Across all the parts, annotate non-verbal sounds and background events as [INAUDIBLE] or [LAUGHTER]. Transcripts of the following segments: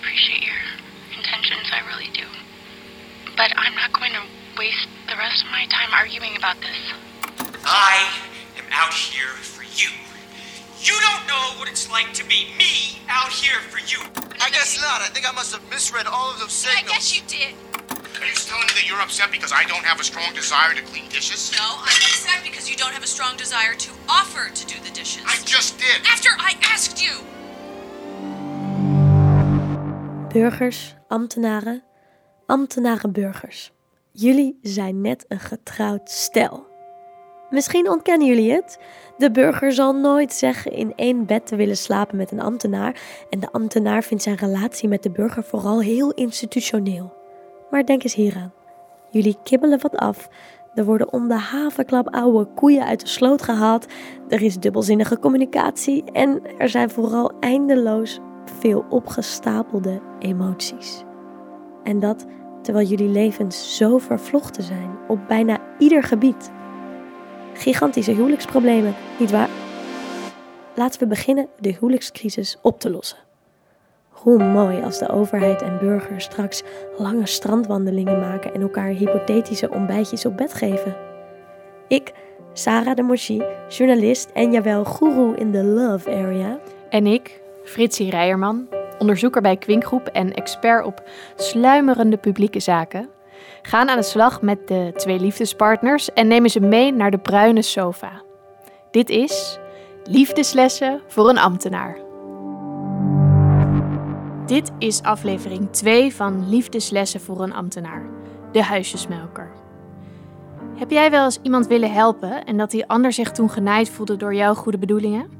appreciate your intentions, I really do. But I'm not going to waste the rest of my time arguing about this. I am out here for you. You don't know what it's like to be me out here for you. I guess not. I think I must have misread all of those signals. I guess you did. Are you telling me that you're upset because I don't have a strong desire to clean dishes? No, I'm upset because you don't have a strong desire to offer to do the dishes. I just did. After I asked you. Burgers, ambtenaren, ambtenaren-burgers. Jullie zijn net een getrouwd stel. Misschien ontkennen jullie het. De burger zal nooit zeggen in één bed te willen slapen met een ambtenaar en de ambtenaar vindt zijn relatie met de burger vooral heel institutioneel. Maar denk eens hieraan. Jullie kibbelen wat af. Er worden om de havenklap oude koeien uit de sloot gehaald. Er is dubbelzinnige communicatie en er zijn vooral eindeloos veel opgestapelde emoties. En dat terwijl jullie levens zo vervlochten zijn op bijna ieder gebied. Gigantische huwelijksproblemen, nietwaar? Laten we beginnen de huwelijkscrisis op te lossen. Hoe mooi als de overheid en burgers straks lange strandwandelingen maken en elkaar hypothetische ontbijtjes op bed geven. Ik, Sarah de Moshi, journalist en jawel goeroe in de love area, En ik, Fritsie Rijerman, onderzoeker bij Kwinkgroep en expert op sluimerende publieke zaken, gaan aan de slag met de twee liefdespartners en nemen ze mee naar de bruine sofa. Dit is Liefdeslessen voor een ambtenaar. Dit is aflevering 2 van Liefdeslessen voor een ambtenaar, de huisjesmelker. Heb jij wel eens iemand willen helpen en dat die ander zich toen genaaid voelde door jouw goede bedoelingen?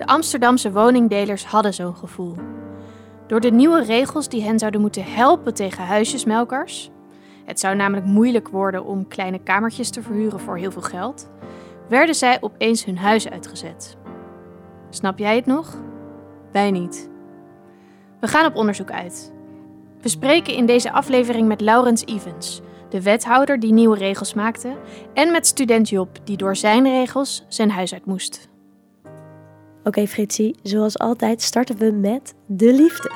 De Amsterdamse woningdelers hadden zo'n gevoel. Door de nieuwe regels die hen zouden moeten helpen tegen huisjesmelkers, het zou namelijk moeilijk worden om kleine kamertjes te verhuren voor heel veel geld, werden zij opeens hun huis uitgezet. Snap jij het nog? Wij niet. We gaan op onderzoek uit. We spreken in deze aflevering met Laurens Evans, de wethouder die nieuwe regels maakte, en met student Job, die door zijn regels zijn huis uit moest. Oké Fritsie, zoals altijd starten we met de liefde.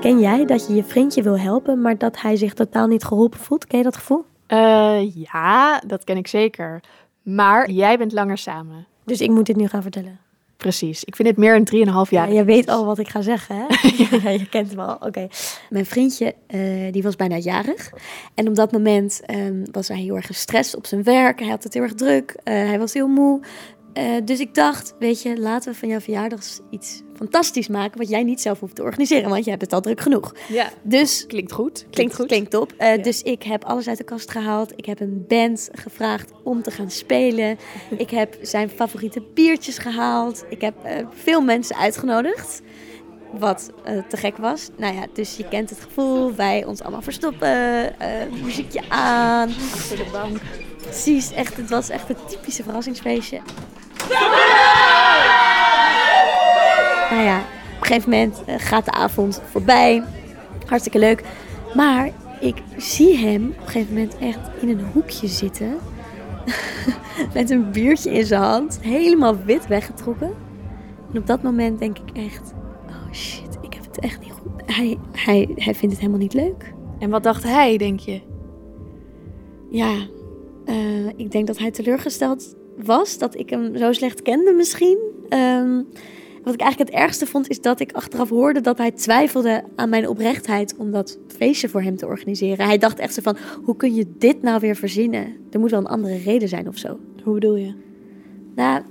Ken jij dat je je vriendje wil helpen, maar dat hij zich totaal niet geholpen voelt? Ken je dat gevoel? Eh, ja, dat ken ik zeker. Maar jij bent langer samen. Dus ik moet dit nu gaan vertellen. Precies. Ik vind het meer een 3,5 jaar. Ja, je weet al wat ik ga zeggen, hè? [LAUGHS] ja, je kent hem al. Oké. Mijn vriendje, eh, die was bijna jarig. En op dat moment ehm, was hij heel erg gestrest op zijn werk. Hij had het heel erg druk. eh, hij was heel moe. Eh, dus ik dacht, weet je, laten we van jouw verjaardag iets fantastisch maken... wat jij niet zelf hoeft te organiseren, want je hebt het al druk genoeg. Ja, Dus klinkt goed. Klinkt, klinkt top. Eh, Ja. Dus ik heb alles uit de kast gehaald. Ik heb een band gevraagd om te gaan spelen. ik heb zijn favoriete biertjes gehaald. Ik heb eh, veel mensen uitgenodigd. Wat te gek was. Nou ja, dus je kent het gevoel. Wij ons allemaal verstoppen. muziekje aan. Achter de bank. Precies, echt, het was echt een typische verrassingsfeestje. Nou ja, op een gegeven moment eh, gaat de avond voorbij. Hartstikke leuk. Maar ik zie hem op een gegeven moment echt in een hoekje zitten. [LAUGHS] Met een biertje in zijn hand. Helemaal wit weggetrokken. En op dat moment denk ik echt... Oh shit, ik heb het echt niet goed. Hij, hij, hij vindt het helemaal niet leuk. En wat dacht hij, denk je? Ja, eh, ik denk dat hij teleurgesteld was dat ik hem zo slecht kende misschien. Ehm, wat ik eigenlijk het ergste vond is dat ik achteraf hoorde dat hij twijfelde aan mijn oprechtheid om dat feestje voor hem te organiseren. Hij dacht echt zo van, hoe kun je dit nou weer verzinnen? Er moet wel een andere reden zijn of zo. Hoe bedoel je? Nou,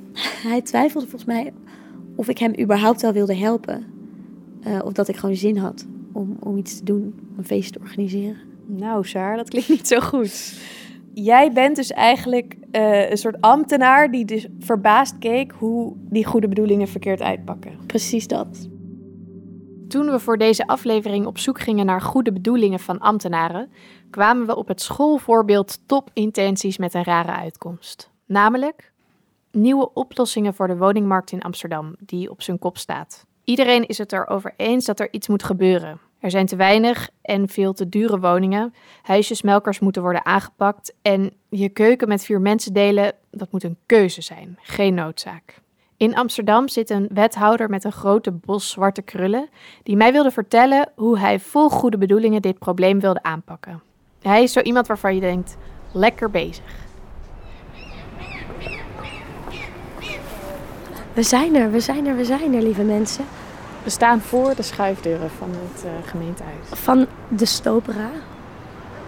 hij twijfelde volgens mij of ik hem überhaupt wel wilde helpen. Eh, of dat ik gewoon zin had om, om iets te doen, om een feestje te organiseren. Nou, Saar, dat klinkt niet zo goed. Jij bent dus eigenlijk eh, een soort ambtenaar die dus verbaasd keek hoe die goede bedoelingen verkeerd uitpakken. Precies dat. Toen we voor deze aflevering op zoek gingen naar goede bedoelingen van ambtenaren, kwamen we op het schoolvoorbeeld topintenties met een rare uitkomst. Namelijk nieuwe oplossingen voor de woningmarkt in Amsterdam, die op zijn kop staat. Iedereen is het erover eens dat er iets moet gebeuren. Er zijn te weinig en veel te dure woningen. Huisjesmelkers moeten worden aangepakt. En je keuken met vier mensen delen, dat moet een keuze zijn, geen noodzaak. In Amsterdam zit een wethouder met een grote bos zwarte krullen die mij wilde vertellen hoe hij vol goede bedoelingen dit probleem wilde aanpakken. Hij is zo iemand waarvan je denkt, lekker bezig. We zijn er, we zijn er, we zijn er, lieve mensen. We staan voor de schuifdeuren van het uh, gemeentehuis. Van de Stopera,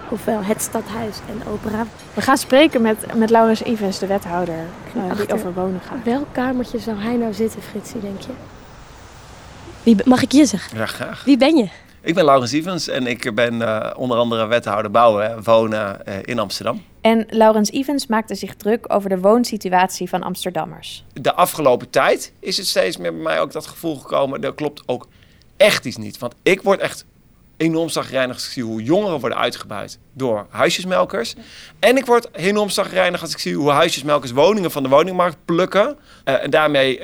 ofwel het stadhuis en opera. We gaan spreken met, met Laurens Ivens, de wethouder, uh, die over wonen gaat. Welk kamertje zou hij nou zitten, Fritsie, denk je? Wie, mag ik je zeggen? Ja, graag. Wie ben je? Ik ben Laurens Ivens en ik ben eh, onder andere wethouder bouwen en wonen eh, in Amsterdam. En Laurens Ivens maakte zich druk over de woonsituatie van Amsterdammers. De afgelopen tijd is het steeds meer bij mij ook dat gevoel gekomen. Dat klopt ook echt iets niet. Want ik word echt enorm zagrijnig als ik zie hoe jongeren worden uitgebuit door huisjesmelkers. En ik word enorm zagrijnig als ik zie hoe huisjesmelkers woningen van de woningmarkt plukken. eh, en daarmee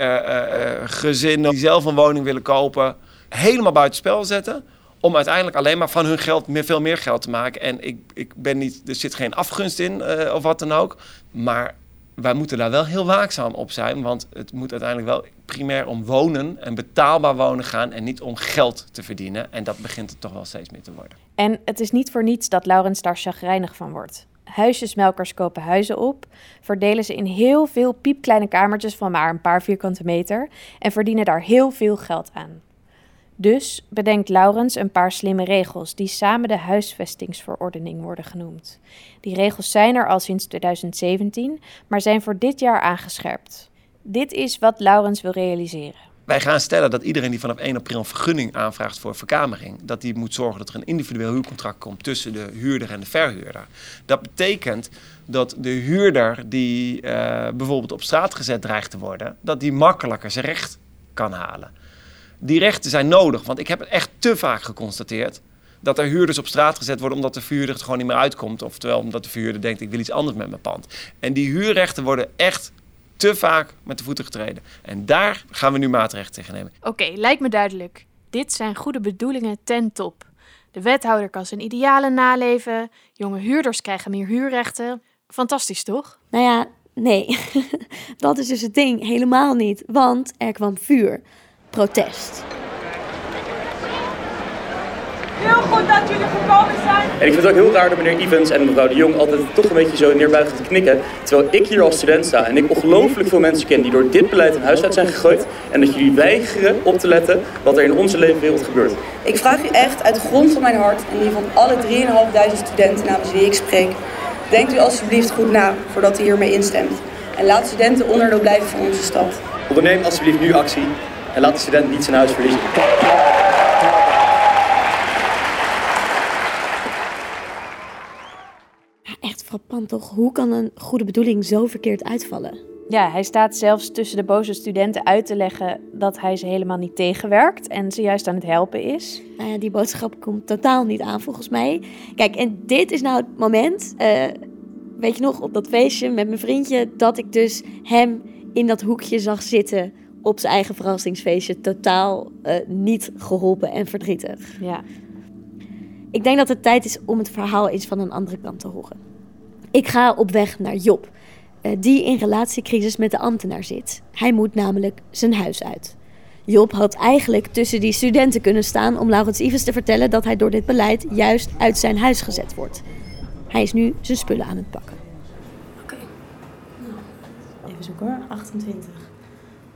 gezinnen die zelf een woning willen kopen helemaal buitenspel zetten. Om uiteindelijk alleen maar van hun geld meer, veel meer geld te maken. En ik, ik ben niet, er zit geen afgunst in eh, of wat dan ook. Maar wij moeten daar wel heel waakzaam op zijn. Want het moet uiteindelijk wel primair om wonen en betaalbaar wonen gaan. En niet om geld te verdienen. En dat begint het toch wel steeds meer te worden. En het is niet voor niets dat Laurens daar chagrijnig van wordt. Huisjesmelkers kopen huizen op, verdelen ze in heel veel piepkleine kamertjes van maar een paar vierkante meter en verdienen daar heel veel geld aan. Dus bedenkt Laurens een paar slimme regels die samen de huisvestingsverordening worden genoemd. Die regels zijn er al sinds 2017, maar zijn voor dit jaar aangescherpt. Dit is wat Laurens wil realiseren. Wij gaan stellen dat iedereen die vanaf 1 april een vergunning aanvraagt voor verkamering, dat die moet zorgen dat er een individueel huurcontract komt tussen de huurder en de verhuurder. Dat betekent dat de huurder die eh, bijvoorbeeld op straat gezet dreigt te worden, dat die makkelijker zijn recht kan halen. Die rechten zijn nodig, want ik heb het echt te vaak geconstateerd dat er huurders op straat gezet worden omdat de verhuurder het gewoon niet meer uitkomt. Oftewel omdat de verhuurder denkt ik wil iets anders met mijn pand. En die huurrechten worden echt te vaak met de voeten getreden. En daar gaan we nu maatregelen tegen nemen. Oké, lijkt me duidelijk. Dit zijn goede bedoelingen ten top. De wethouder kan zijn idealen naleven, jonge huurders krijgen meer huurrechten. Fantastisch toch? Nou ja, nee. [LAUGHS] dat is dus het ding. Helemaal niet. Want er kwam vuur. Protest. Heel goed dat jullie gekomen zijn. En ik vind het ook heel raar dat meneer Evans en mevrouw de Jong altijd toch een beetje zo neerbuigend knikken. Terwijl ik hier als student sta en ik ongelooflijk veel mensen ken die door dit beleid hun huis uit zijn gegooid. En dat jullie weigeren op te letten wat er in onze leefwereld gebeurt. Ik vraag u echt uit de grond van mijn hart en die van alle 3.500 studenten namens wie ik spreek. Denkt u alsjeblieft goed na voordat u hiermee instemt. En laat studenten onderdeel blijven van onze stad. Onderneem alsjeblieft nu actie en laat de student niet zijn huis verliezen. Echt frappant toch? Hoe kan een goede bedoeling zo verkeerd uitvallen? Ja, hij staat zelfs tussen de boze studenten uit te leggen dat hij ze helemaal niet tegenwerkt en ze juist aan het helpen is. Nou ja, die boodschap komt totaal niet aan volgens mij. Kijk, en dit is nou het moment, eh, weet je nog, op dat feestje met mijn vriendje, dat ik dus hem in dat hoekje zag zitten op zijn eigen verrassingsfeestje. Totaal eh, niet geholpen en verdrietig. Ja. Ik denk dat het tijd is om het verhaal eens van een andere kant te horen. Ik ga op weg naar Job, eh, die in relatiecrisis met de ambtenaar zit. Hij moet namelijk zijn huis uit. Job had eigenlijk tussen die studenten kunnen staan om Laurens Ivens te vertellen dat hij door dit beleid juist uit zijn huis gezet wordt. Hij is nu zijn spullen aan het pakken. Oké. Even zoeken hoor. 28.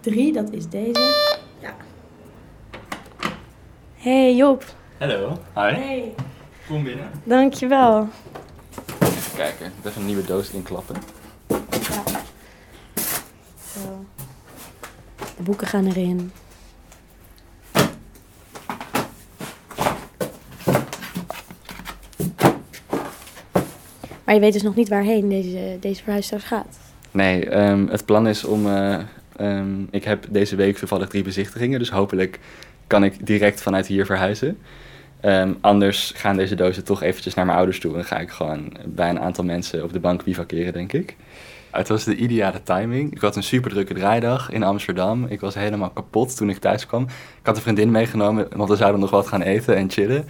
3, dat is deze. Ja. Hey Job. Hallo. Hi. Hey. Kom binnen. Dankjewel. Even kijken. Even een nieuwe doos inklappen. Ja. Zo. De boeken gaan erin. Maar je weet dus nog niet waarheen deze, deze verhuisdoos gaat. Nee, ehm, het plan is om... eh, ehm, ik heb deze week toevallig drie bezichtigingen. Dus hopelijk kan ik direct vanuit hier verhuizen. Ehm, anders gaan deze dozen toch eventjes naar mijn ouders toe. En ga ik gewoon bij een aantal mensen op de bank bivakeren, denk ik. Het was de ideale timing. Ik had een super drukke draaidag in Amsterdam. Ik was helemaal kapot toen ik thuis kwam. Ik had een vriendin meegenomen, want we zouden nog wat gaan eten en chillen.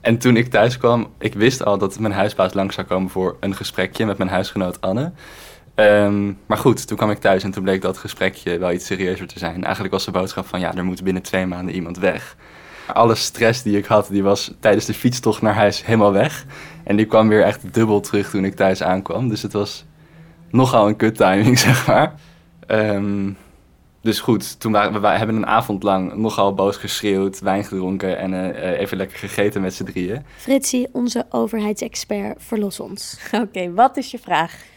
En toen ik thuis kwam, ik wist al dat mijn huisbaas langs zou komen voor een gesprekje met mijn huisgenoot Anne. Ehm, maar goed, toen kwam ik thuis en toen bleek dat gesprekje wel iets serieuzer te zijn. Eigenlijk was de boodschap van ja, er moet binnen twee maanden iemand weg. Alle stress die ik had, die was tijdens de fietstocht naar huis helemaal weg. En die kwam weer echt dubbel terug toen ik thuis aankwam. Dus het was nogal een kut timing, [LAUGHS] zeg maar. Ehm, dus goed, toen waren we, wij hebben een avond lang nogal boos geschreeuwd, wijn gedronken en eh, eh, even lekker gegeten met z'n drieën. Fritsie, onze overheidsexpert, verlos ons. [LAUGHS] Oké, wat is je vraag?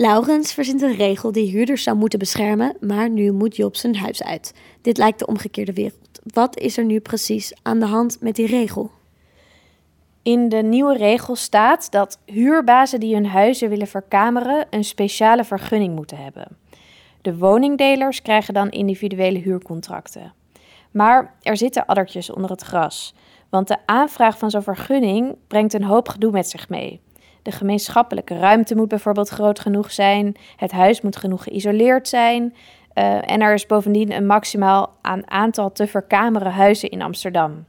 Laurens verzint een regel die huurders zou moeten beschermen, maar nu moet Job zijn huis uit. Dit lijkt de omgekeerde wereld. Wat is er nu precies aan de hand met die regel? In de nieuwe regel staat dat huurbazen die hun huizen willen verkameren een speciale vergunning moeten hebben. De woningdelers krijgen dan individuele huurcontracten. Maar er zitten addertjes onder het gras, want de aanvraag van zo'n vergunning brengt een hoop gedoe met zich mee. De gemeenschappelijke ruimte moet bijvoorbeeld groot genoeg zijn, het huis moet genoeg geïsoleerd zijn uh, en er is bovendien een maximaal aan aantal te verkameren huizen in Amsterdam.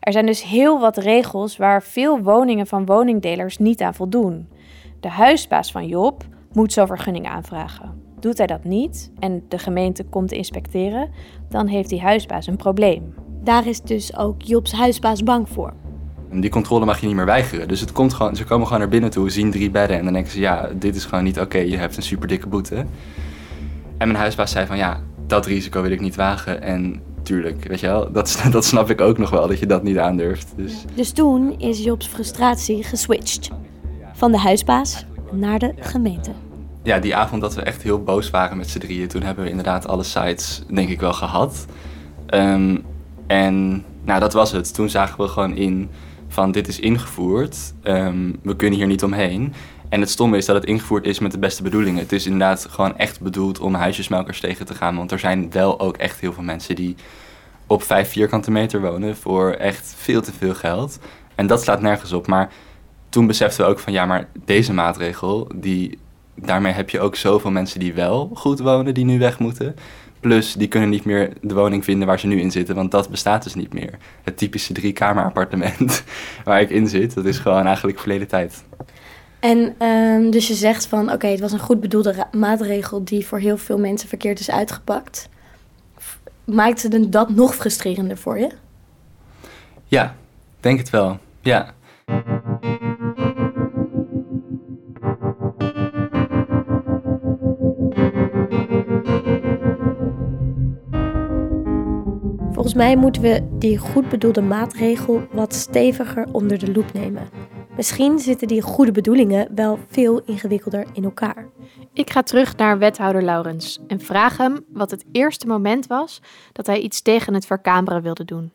Er zijn dus heel wat regels waar veel woningen van woningdelers niet aan voldoen. De huisbaas van Job moet zo'n vergunning aanvragen. Doet hij dat niet en de gemeente komt inspecteren, dan heeft die huisbaas een probleem. Daar is dus ook Jobs huisbaas bang voor. En die controle mag je niet meer weigeren. Dus het komt gewoon, ze komen gewoon naar binnen toe, zien drie bedden en dan denken ze: ja, dit is gewoon niet oké, je hebt een super dikke boete. En mijn huisbaas zei van ja, dat risico wil ik niet wagen. En tuurlijk, weet je wel, dat, [LAUGHS] dat snap ik ook nog wel, dat je dat niet aandurft. Dus, dus toen is Jobs frustratie geswitcht. Van de huisbaas naar de gemeente. Ja, die avond dat we echt heel boos waren met z'n drieën, toen hebben we inderdaad alle sites, denk ik wel, gehad. Ehm, en nou, dat was het. Toen zagen we gewoon in van dit is ingevoerd, um, we kunnen hier niet omheen. En het stomme is dat het ingevoerd is met de beste bedoelingen. Het is inderdaad gewoon echt bedoeld om huisjesmelkers tegen te gaan. Want er zijn wel ook echt heel veel mensen die op vijf vierkante meter wonen voor echt veel te veel geld. En dat slaat nergens op. Maar toen beseften we ook van ja, maar deze maatregel, die, daarmee heb je ook zoveel mensen die wel goed wonen, die nu weg moeten. Plus, die kunnen niet meer de woning vinden waar ze nu in zitten, want dat bestaat dus niet meer. Het typische driekamer appartement [LAUGHS] waar ik in zit, dat is gewoon eigenlijk verleden tijd. En um, dus je zegt van oké, het was een goed bedoelde maatregel die voor heel veel mensen verkeerd is uitgepakt. Maakt het dat nog frustrerender voor je? Ja, denk het wel. Ja. Volgens mij moeten we die goed bedoelde maatregel wat steviger onder de loep nemen. Misschien zitten die goede bedoelingen wel veel ingewikkelder in elkaar. Ik ga terug naar wethouder Laurens en vraag hem wat het eerste moment was dat hij iets tegen het verkameren wilde doen.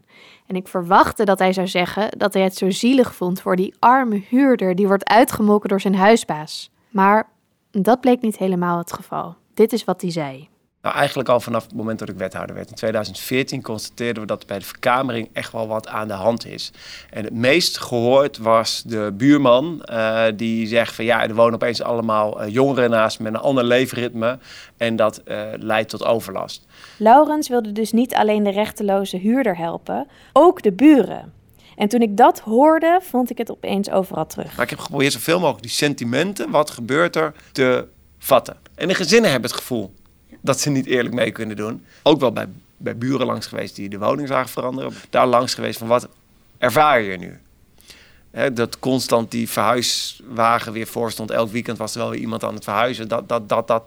En ik verwachtte dat hij zou zeggen dat hij het zo zielig vond voor die arme huurder die wordt uitgemolken door zijn huisbaas. Maar dat bleek niet helemaal het geval. Dit is wat hij zei. Nou, eigenlijk al vanaf het moment dat ik wethouder werd. In 2014 constateerden we dat bij de verkamering echt wel wat aan de hand is. En het meest gehoord was de buurman uh, die zegt van ja, er wonen opeens allemaal uh, jongeren naast met een ander leefritme en dat uh, leidt tot overlast. Laurens wilde dus niet alleen de rechteloze huurder helpen, ook de buren. En toen ik dat hoorde, vond ik het opeens overal terug. Maar ik heb geprobeerd zoveel mogelijk die sentimenten, wat gebeurt er, te vatten. En de gezinnen hebben het gevoel dat ze niet eerlijk mee kunnen doen. Ook wel bij, bij buren langs geweest die de woning zagen veranderen. Daar langs geweest van wat ervaar je nu? dat constant die verhuiswagen weer voor stond. Elk weekend was er wel weer iemand aan het verhuizen. Dat, dat, dat, dat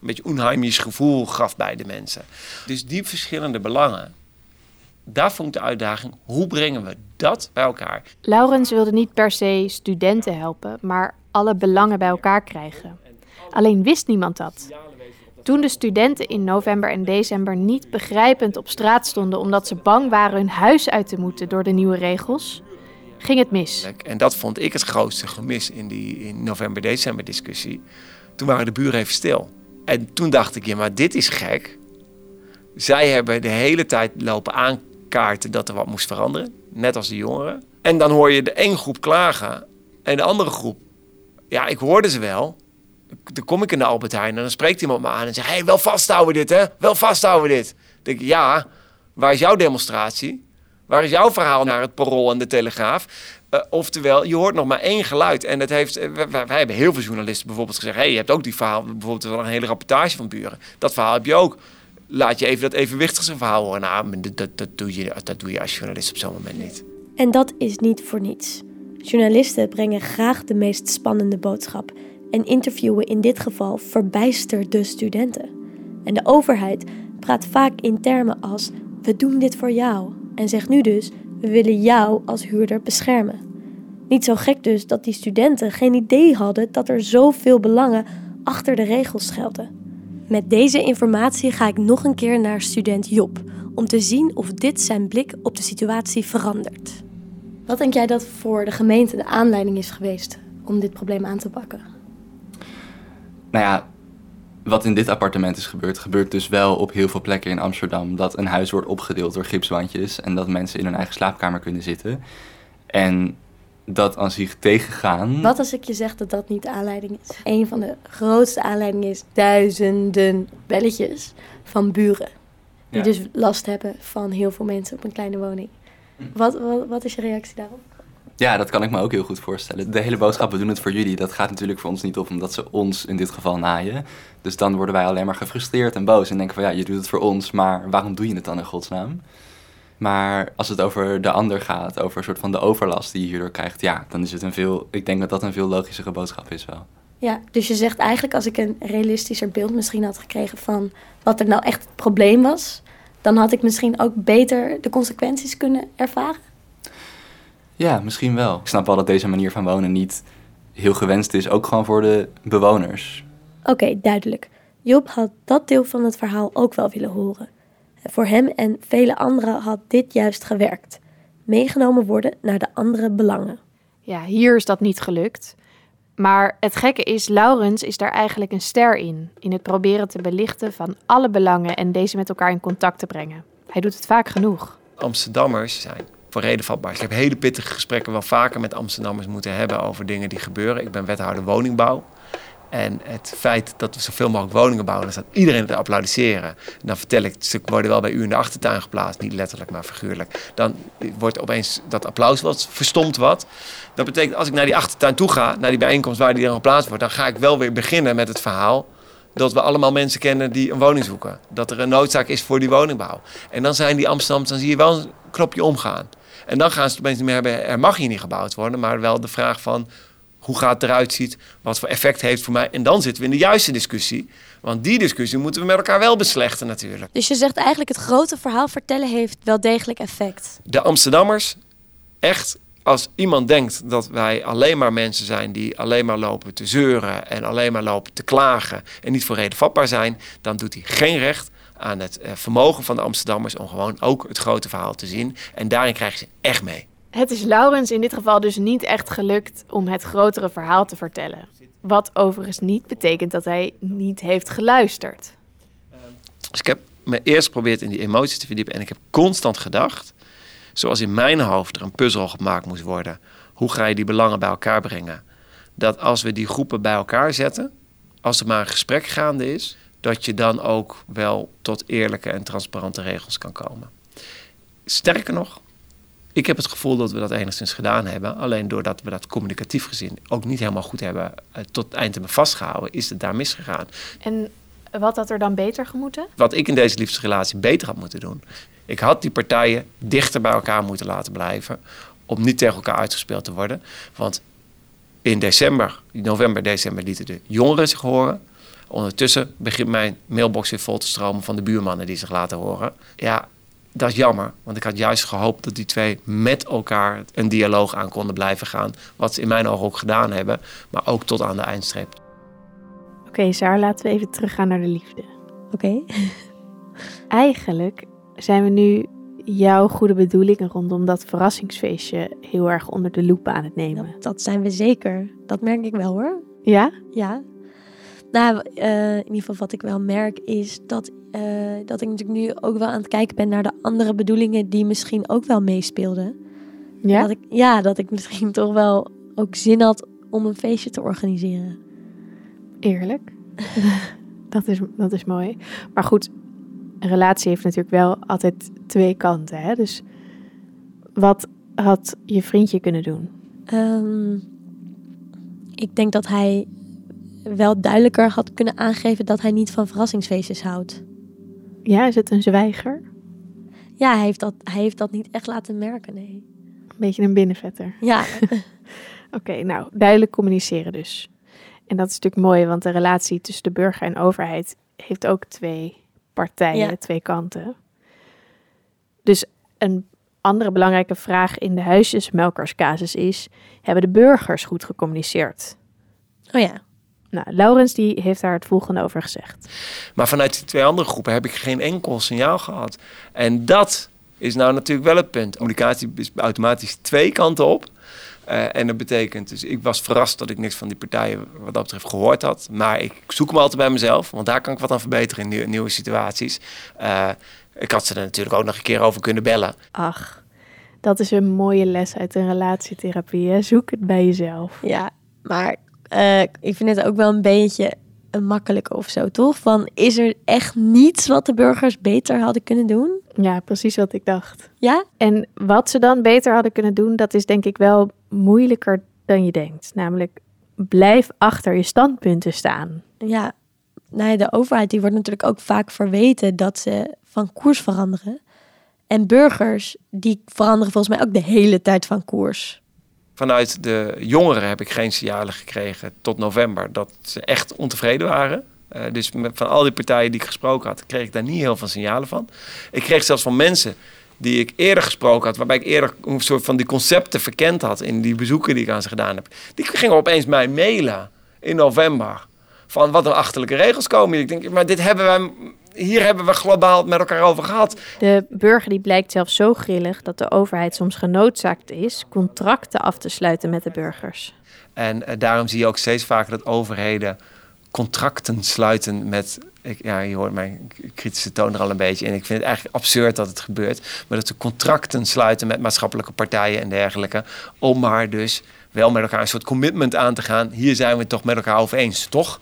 een beetje onheimisch gevoel gaf bij de mensen. Dus die verschillende belangen. Daar vond de uitdaging. Hoe brengen we dat bij elkaar? Laurens wilde niet per se studenten helpen, maar alle belangen bij elkaar krijgen. Alleen wist niemand dat. Toen de studenten in november en december niet begrijpend op straat stonden omdat ze bang waren hun huis uit te moeten door de nieuwe regels, ging het mis. En dat vond ik het grootste gemis in die november-december discussie. Toen waren de buren even stil. En toen dacht ik, ja, maar dit is gek. Zij hebben de hele tijd lopen aankaarten dat er wat moest veranderen, net als de jongeren. En dan hoor je de één groep klagen en de andere groep, ja, ik hoorde ze wel, dan kom ik in de Albert Heijn en dan spreekt iemand me aan en zegt: Hé, hey, wel vasthouden dit, hè? Wel vasthouden dit. Dan denk ik: Ja, waar is jouw demonstratie? Waar is jouw verhaal naar het Parool en de Telegraaf? Uh, oftewel, je hoort nog maar één geluid. En dat heeft, uh, wij, hebben heel veel journalisten bijvoorbeeld gezegd... hey, je hebt ook die verhaal, bijvoorbeeld een hele rapportage van Buren. Dat verhaal heb je ook. Laat je even dat evenwichtige verhaal horen. Nou, dat, doe je, dat doe je als journalist op zo'n moment niet. En dat is niet voor niets. Journalisten brengen graag de meest spannende boodschap... en interviewen in dit geval verbijsterde studenten. En de overheid praat vaak in termen als... we doen dit voor jou... en zegt nu dus we willen jou als huurder beschermen. Niet zo gek dus dat die studenten geen idee hadden dat er zoveel belangen achter de regels gelden. Met deze informatie ga ik nog een keer naar student Job om te zien of dit zijn blik op de situatie verandert. Wat denk jij dat voor de gemeente de aanleiding is geweest om dit probleem aan te pakken? Nou ja, wat in dit appartement is gebeurd, gebeurt dus wel op heel veel plekken in Amsterdam. Dat een huis wordt opgedeeld door gipswandjes en dat mensen in hun eigen slaapkamer kunnen zitten. En dat aan zich tegengaan. Wat als ik je zeg dat dat niet de aanleiding is? Een van de grootste aanleidingen is duizenden belletjes van buren. Die dus last hebben van heel veel mensen op een kleine woning. Hm. Wat, wat, wat is je reactie daarop? Ja, dat kan ik me ook heel goed voorstellen. De hele boodschap, we doen het voor jullie, dat gaat natuurlijk voor ons niet op, omdat ze ons in dit geval naaien. Dus dan worden wij alleen maar gefrustreerd en boos en denken van ja, je doet het voor ons, maar waarom doe je het dan in godsnaam? Maar als het over de ander gaat, over een soort van de overlast die je hierdoor krijgt, ja, dan is het een veel, ik denk dat dat een veel logischere boodschap is wel. Ja, dus je zegt eigenlijk als ik een realistischer beeld misschien had gekregen van wat er nou echt het probleem was, dan had ik misschien ook beter de consequenties kunnen ervaren. Ja, misschien wel. Ik snap wel dat deze manier van wonen niet heel gewenst is, ook gewoon voor de bewoners. Oké, duidelijk. Job had dat deel van het verhaal ook wel willen horen. Voor hem en vele anderen had dit juist gewerkt. Meegenomen worden naar de andere belangen. Ja, hier is dat niet gelukt. Maar het gekke is, Laurens is daar eigenlijk een ster in. In het proberen te belichten van alle belangen en deze met elkaar in contact te brengen. Hij doet het vaak genoeg. Amsterdammers zijn voor reden vatbaar. Ik heb hele pittige gesprekken wel vaker met Amsterdammers moeten hebben over dingen die gebeuren. Ik ben wethouder woningbouw. En het feit dat we zoveel mogelijk woningen bouwen, dan staat iedereen te applaudisseren. En dan vertel ik, ze worden wel bij u in de achtertuin geplaatst, niet letterlijk, maar figuurlijk. Dan wordt opeens dat applaus wat verstomd wat. Dat betekent, als ik naar die achtertuin toe ga, naar die bijeenkomst waar die dan geplaatst wordt, dan ga ik wel weer beginnen met het verhaal dat we allemaal mensen kennen die een woning zoeken. Dat er een noodzaak is voor die woningbouw. En dan zijn die Amsterdammers, dan zie je wel een knopje omgaan. En dan gaan ze het opeens niet meer hebben, er mag hier niet gebouwd worden, maar wel de vraag van hoe gaat het eruit ziet, wat voor effect heeft voor mij. En dan zitten we in de juiste discussie. Want die discussie moeten we met elkaar wel beslechten natuurlijk. Dus je zegt eigenlijk het grote verhaal vertellen heeft wel degelijk effect. De Amsterdammers, echt, als iemand denkt dat wij alleen maar mensen zijn die alleen maar lopen te zeuren en alleen maar lopen te klagen en niet voor reden vatbaar zijn, dan doet hij geen recht aan het eh, vermogen van de Amsterdammers om gewoon ook het grote verhaal te zien. En daarin krijgen ze echt mee. Het is Laurens in dit geval dus niet echt gelukt om het grotere verhaal te vertellen. Wat overigens niet betekent dat hij niet heeft geluisterd. Dus ik heb me eerst geprobeerd in die emoties te verdiepen en ik heb constant gedacht, zoals in mijn hoofd er een puzzel gemaakt moest worden. Hoe ga je die belangen bij elkaar brengen? Dat als we die groepen bij elkaar zetten, als er maar een gesprek gaande is, dat je dan ook wel tot eerlijke en transparante regels kan komen. Sterker nog, ik heb het gevoel dat we dat enigszins gedaan hebben. Alleen doordat we dat communicatief gezien ook niet helemaal goed hebben uh, tot het eind hebben vastgehouden, is het daar misgegaan. En wat had er dan beter gemoeten? Wat ik in deze liefdesrelatie beter had moeten doen. Ik had die partijen dichter bij elkaar moeten laten blijven. Om niet tegen elkaar uitgespeeld te worden. Want in december, november, december lieten de jongeren zich horen. Ondertussen begint mijn mailbox weer vol te stromen van de buurmannen die zich laten horen. Ja, dat is jammer, want ik had juist gehoopt dat die twee met elkaar een dialoog aan konden blijven gaan. Wat ze in mijn ogen ook gedaan hebben, maar ook tot aan de eindstreep. Oké, okay, Saar, laten we even teruggaan naar de liefde. Oké. [LAUGHS] Eigenlijk zijn we nu jouw goede bedoelingen rondom dat verrassingsfeestje heel erg onder de loep aan het nemen. Dat, dat zijn we zeker. Dat merk ik wel hoor. Ja? Ja. Nou, uh, in ieder geval wat ik wel merk is dat uh, dat ik natuurlijk nu ook wel aan het kijken ben naar de andere bedoelingen die misschien ook wel meespeelden. Ja? Dat ik, ja, dat ik misschien toch wel ook zin had om een feestje te organiseren. Eerlijk. [LAUGHS] dat, is, dat is mooi. Maar goed, een relatie heeft natuurlijk wel altijd twee kanten. Hè? Dus Wat had je vriendje kunnen doen? Ehm, ik denk dat hij wel duidelijker had kunnen aangeven dat hij niet van verrassingsfeestjes houdt. Ja, is het een zwijger? Ja, hij heeft dat, hij heeft dat niet echt laten merken, nee. Een beetje een binnenvetter. Ja. [LAUGHS] [LAUGHS] Oké, nou, duidelijk communiceren dus. En dat is natuurlijk mooi, want de relatie tussen de burger en overheid heeft ook twee partijen, Ja. twee kanten. Dus een andere belangrijke vraag in de huisjesmelkerscasus is: hebben de burgers goed gecommuniceerd? Oh ja. Nou, Laurens die heeft daar het volgende over gezegd. Maar vanuit die twee andere groepen heb ik geen enkel signaal gehad. En dat is nou natuurlijk wel het punt. Communicatie is automatisch twee kanten op. Eh, en dat betekent, dus ik was verrast dat ik niks van die partijen wat dat betreft gehoord had. Maar ik zoek hem altijd bij mezelf, want daar kan ik wat aan verbeteren in nieuwe, nieuwe situaties. Eh, ik had ze er natuurlijk ook nog een keer over kunnen bellen. Ach, dat is een mooie les uit een relatietherapie. Hè? Zoek het bij jezelf. Ja, maar eh, ik vind het ook wel een beetje een makkelijke of zo, toch? Van, is er echt niets wat de burgers beter hadden kunnen doen? Ja, precies wat ik dacht. Ja? En wat ze dan beter hadden kunnen doen, dat is denk ik wel moeilijker dan je denkt. Namelijk, blijf achter je standpunten staan. Ja, nou ja, de overheid die wordt natuurlijk ook vaak verweten dat ze van koers veranderen. En burgers, die veranderen volgens mij ook de hele tijd van koers. Vanuit de jongeren heb ik geen signalen gekregen tot november dat ze echt ontevreden waren. Eh, dus van al die partijen die ik gesproken had, kreeg ik daar niet heel veel signalen van. Ik kreeg zelfs van mensen die ik eerder gesproken had, waarbij ik eerder een soort van die concepten verkend had in die bezoeken die ik aan ze gedaan heb. Die gingen opeens mij mailen in november. Van wat er achterlijke regels komen. Ik denk, maar dit hebben wij, hier hebben we globaal met elkaar over gehad. De burger die blijkt zelfs zo grillig dat de overheid soms genoodzaakt is contracten af te sluiten met de burgers. En eh, daarom zie je ook steeds vaker dat overheden contracten sluiten met. Ik, ja, je hoort mijn kritische toon er al een beetje in. Ik vind het eigenlijk absurd dat het gebeurt. Maar dat ze contracten sluiten met maatschappelijke partijen en dergelijke. Om maar dus wel met elkaar een soort commitment aan te gaan. Hier zijn we het toch met elkaar over eens, toch?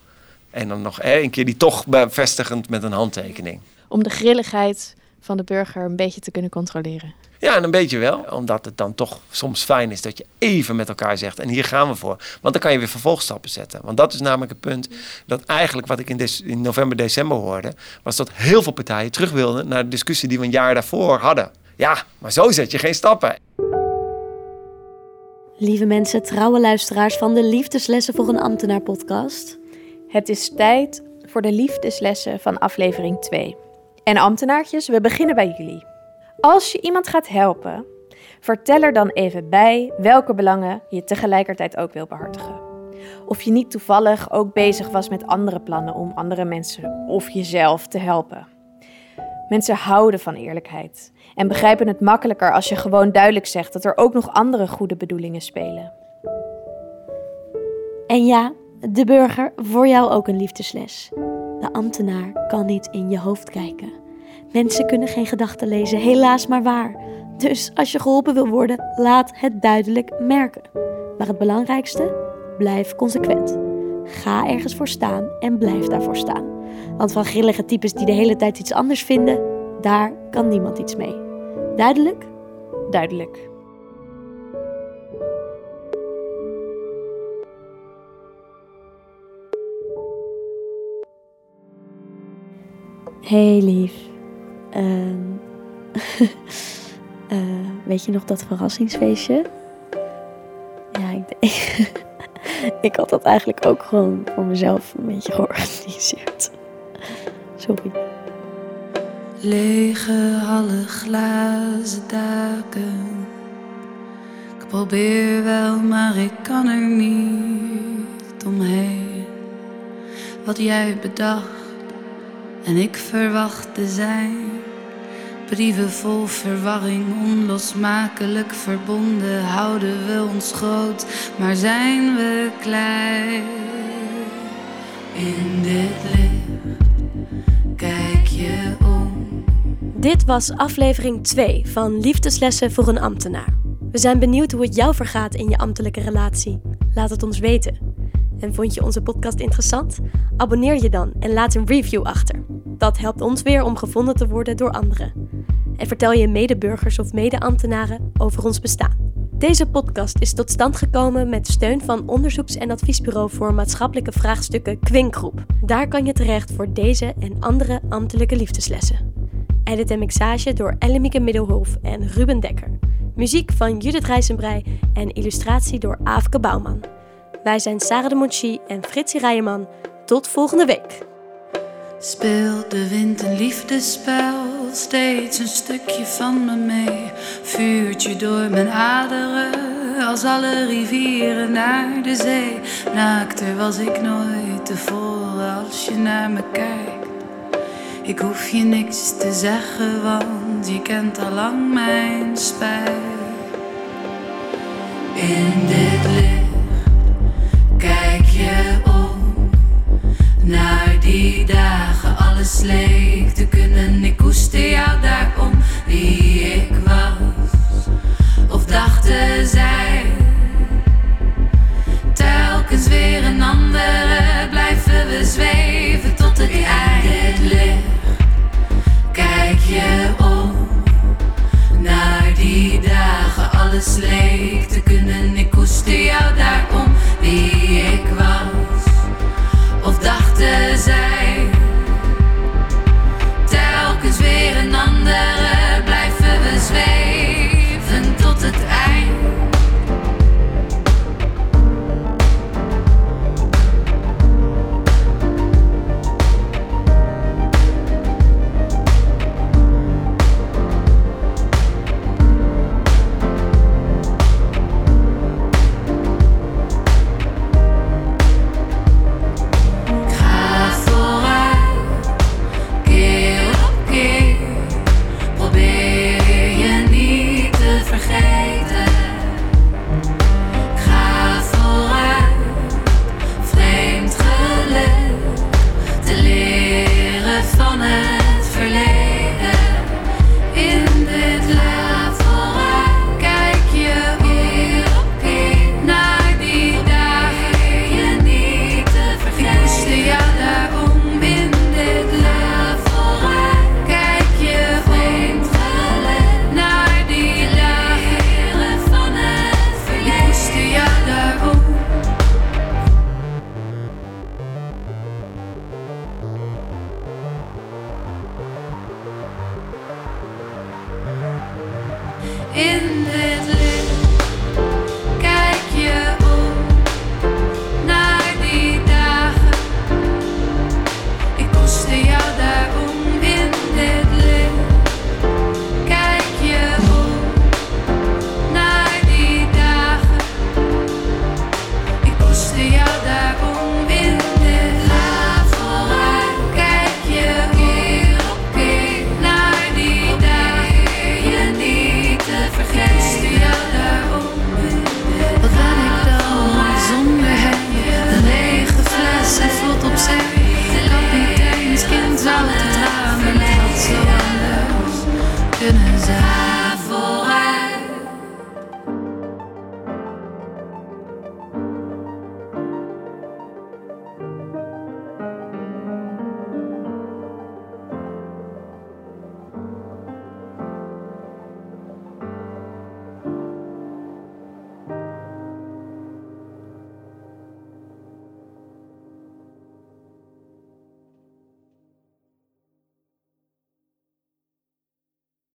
En dan nog hè, een keer die toch bevestigend met een handtekening. Om de grilligheid van de burger een beetje te kunnen controleren. Ja, en een beetje wel. Omdat het dan toch soms fijn is dat je even met elkaar zegt. En hier gaan we voor. Want dan kan je weer vervolgstappen zetten. Want dat is namelijk het punt. Dat eigenlijk wat ik in, in november, december hoorde. Was dat heel veel partijen terug wilden naar de discussie die we een jaar daarvoor hadden. Ja, maar zo zet je geen stappen. Lieve mensen, trouwe luisteraars van de Liefdeslessen voor een Ambtenaar podcast. Het is tijd voor de liefdeslessen van aflevering 2. En ambtenaartjes, we beginnen bij jullie. Als je iemand gaat helpen, vertel er dan even bij welke belangen je tegelijkertijd ook wil behartigen. Of je niet toevallig ook bezig was met andere plannen om andere mensen of jezelf te helpen. Mensen houden van eerlijkheid en begrijpen het makkelijker als je gewoon duidelijk zegt dat er ook nog andere goede bedoelingen spelen. En ja, de burger, voor jou ook een liefdesles. De ambtenaar kan niet in je hoofd kijken. Mensen kunnen geen gedachten lezen, helaas maar waar. Dus als je geholpen wil worden, laat het duidelijk merken. Maar het belangrijkste, blijf consequent. Ga ergens voor staan en blijf daarvoor staan. Want van grillige types die de hele tijd iets anders vinden, daar kan niemand iets mee. Duidelijk? Duidelijk. Hey lief. Ehm, [LAUGHS] eh, weet je nog dat verrassingsfeestje? Ja, ik, [LAUGHS] ik had dat eigenlijk ook gewoon voor mezelf een beetje georganiseerd. [LAUGHS] Sorry. Lege hallen, glazen daken. Ik probeer wel, maar ik kan er niet omheen. Wat jij bedacht en ik verwachtte zijn. Brieven vol verwarring, onlosmakelijk verbonden. Houden we ons groot, maar zijn we klein? In dit licht kijk je om. Dit was aflevering 2 van Liefdeslessen voor een ambtenaar. We zijn benieuwd hoe het jou vergaat in je ambtelijke relatie. Laat het ons weten. En vond je onze podcast interessant? Abonneer je dan en laat een review achter. Dat helpt ons weer om gevonden te worden door anderen. en vertel je medeburgers of medeambtenaren over ons bestaan. Deze podcast is tot stand gekomen met steun van onderzoeks- en adviesbureau voor maatschappelijke vraagstukken Kwinkgroep. Daar kan je terecht voor deze en andere ambtelijke liefdeslessen. Edit en mixage door Ellemieke Middelhof en Ruben Dekker. Muziek van Judith Rijsenbrei en illustratie door Aafke Bouwman. Wij zijn Sarah de Monchi en Fritsie Rijeman. Tot volgende week. Speelt de wind een liefdespel, steeds een stukje van me mee. Vuurt je door mijn aderen, als alle rivieren naar de zee. Naakter was ik nooit tevoren als je naar me kijkt. Ik hoef je niks te zeggen, want je kent al lang mijn spijt. In dit licht kijk je om naar die dagen. Alles leek te kunnen. Ik koester jou daarom wie ik was of dacht te zijn. Telkens weer een andere blijven we zweven tot het eind. Dit licht kijk je om naar die dagen. Alles leek te kunnen. moment.